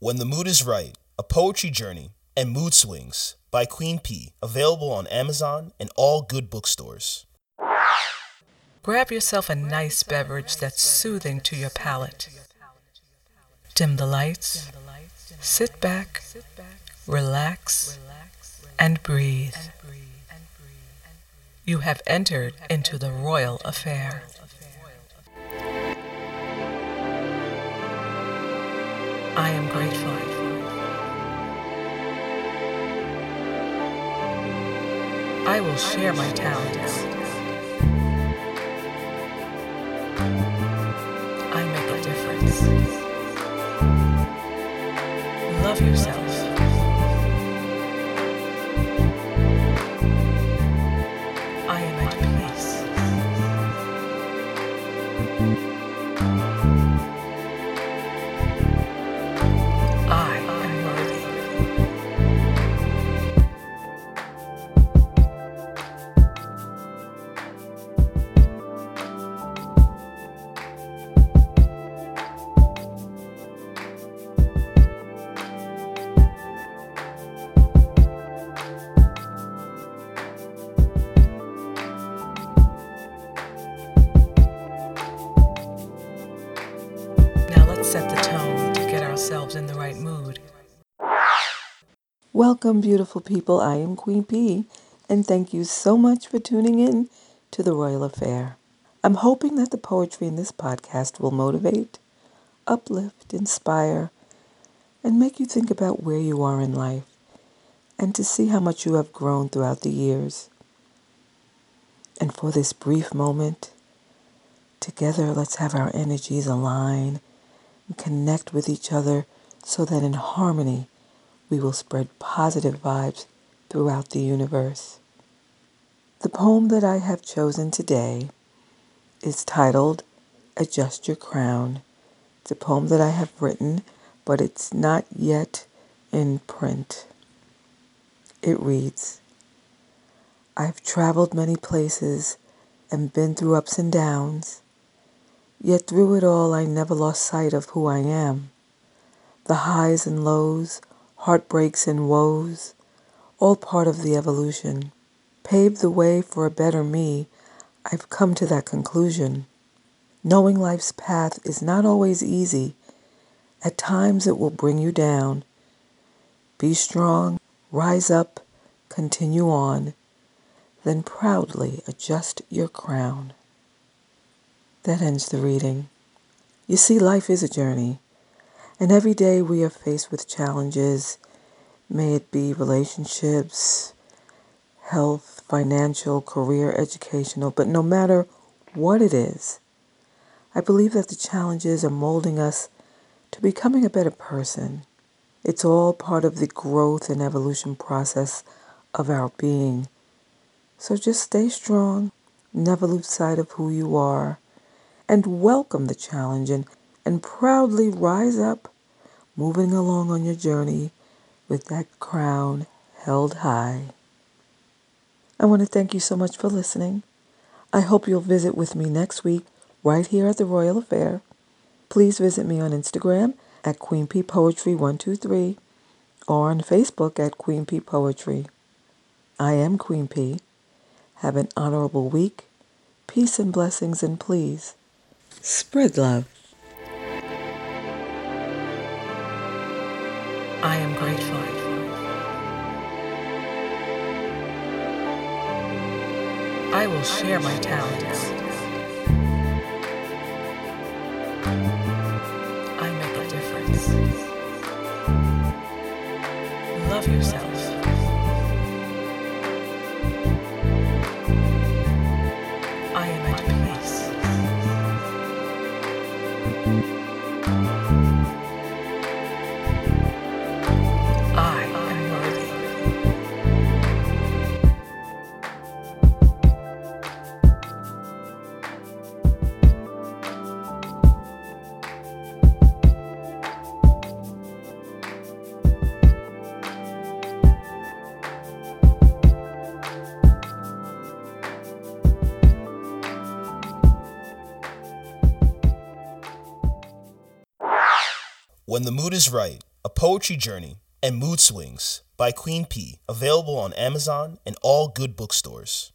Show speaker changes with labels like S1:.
S1: When the Mood is Right, A Poetry Journey, and Mood Swings by Queen P, available on Amazon and all good bookstores.
S2: Grab yourself a nice beverage that's soothing to your palate. Dim the lights, sit back, relax, and breathe. You have entered into the royal affair. I am grateful. I will share my talents. I make a difference. Love yourself. I am at peace. Set the tone to get ourselves in the right mood.
S3: Welcome, beautiful people. I am Queen P, and thank you so much for tuning in to the Royal Affair. I'm hoping that the poetry in this podcast will motivate, uplift, inspire, and make you think about where you are in life and to see how much you have grown throughout the years. And for this brief moment, together let's have our energies align and connect with each other so that in harmony we will spread positive vibes throughout the universe. The poem that I have chosen today is titled Adjust Your Crown. It's a poem that I have written, but it's not yet in print. It reads I've traveled many places and been through ups and downs, yet through it all I never lost sight of who I am. The highs and lows, heartbreaks and woes, all part of the evolution, paved the way for a better me. I've come to that conclusion. Knowing life's path is not always easy. At times it will bring you down. Be strong, rise up, continue on, then proudly adjust your crown. That ends the reading. You see, life is a journey, and every day we are faced with challenges, may it be relationships, health, financial, career, educational, but no matter what it is, I believe that the challenges are molding us to becoming a better person. It's all part of the growth and evolution process of our being. So just stay strong, never lose sight of who you are, and welcome the challenge and, and proudly rise up, moving along on your journey with that crown held high. I want to thank you so much for listening. I hope you'll visit with me next week right here at the Royal Affair. Please visit me on Instagram at Queen P Poetry 123 or on Facebook at Queen P Poetry. I am Queen P. Have an honorable week. Peace and blessings, and please spread love.
S2: I am grateful. I will share my talents. I make a difference. Love yourself.
S1: When the Mood is Right, A Poetry Journey and Mood Swings by Queen P, available on Amazon and all good bookstores.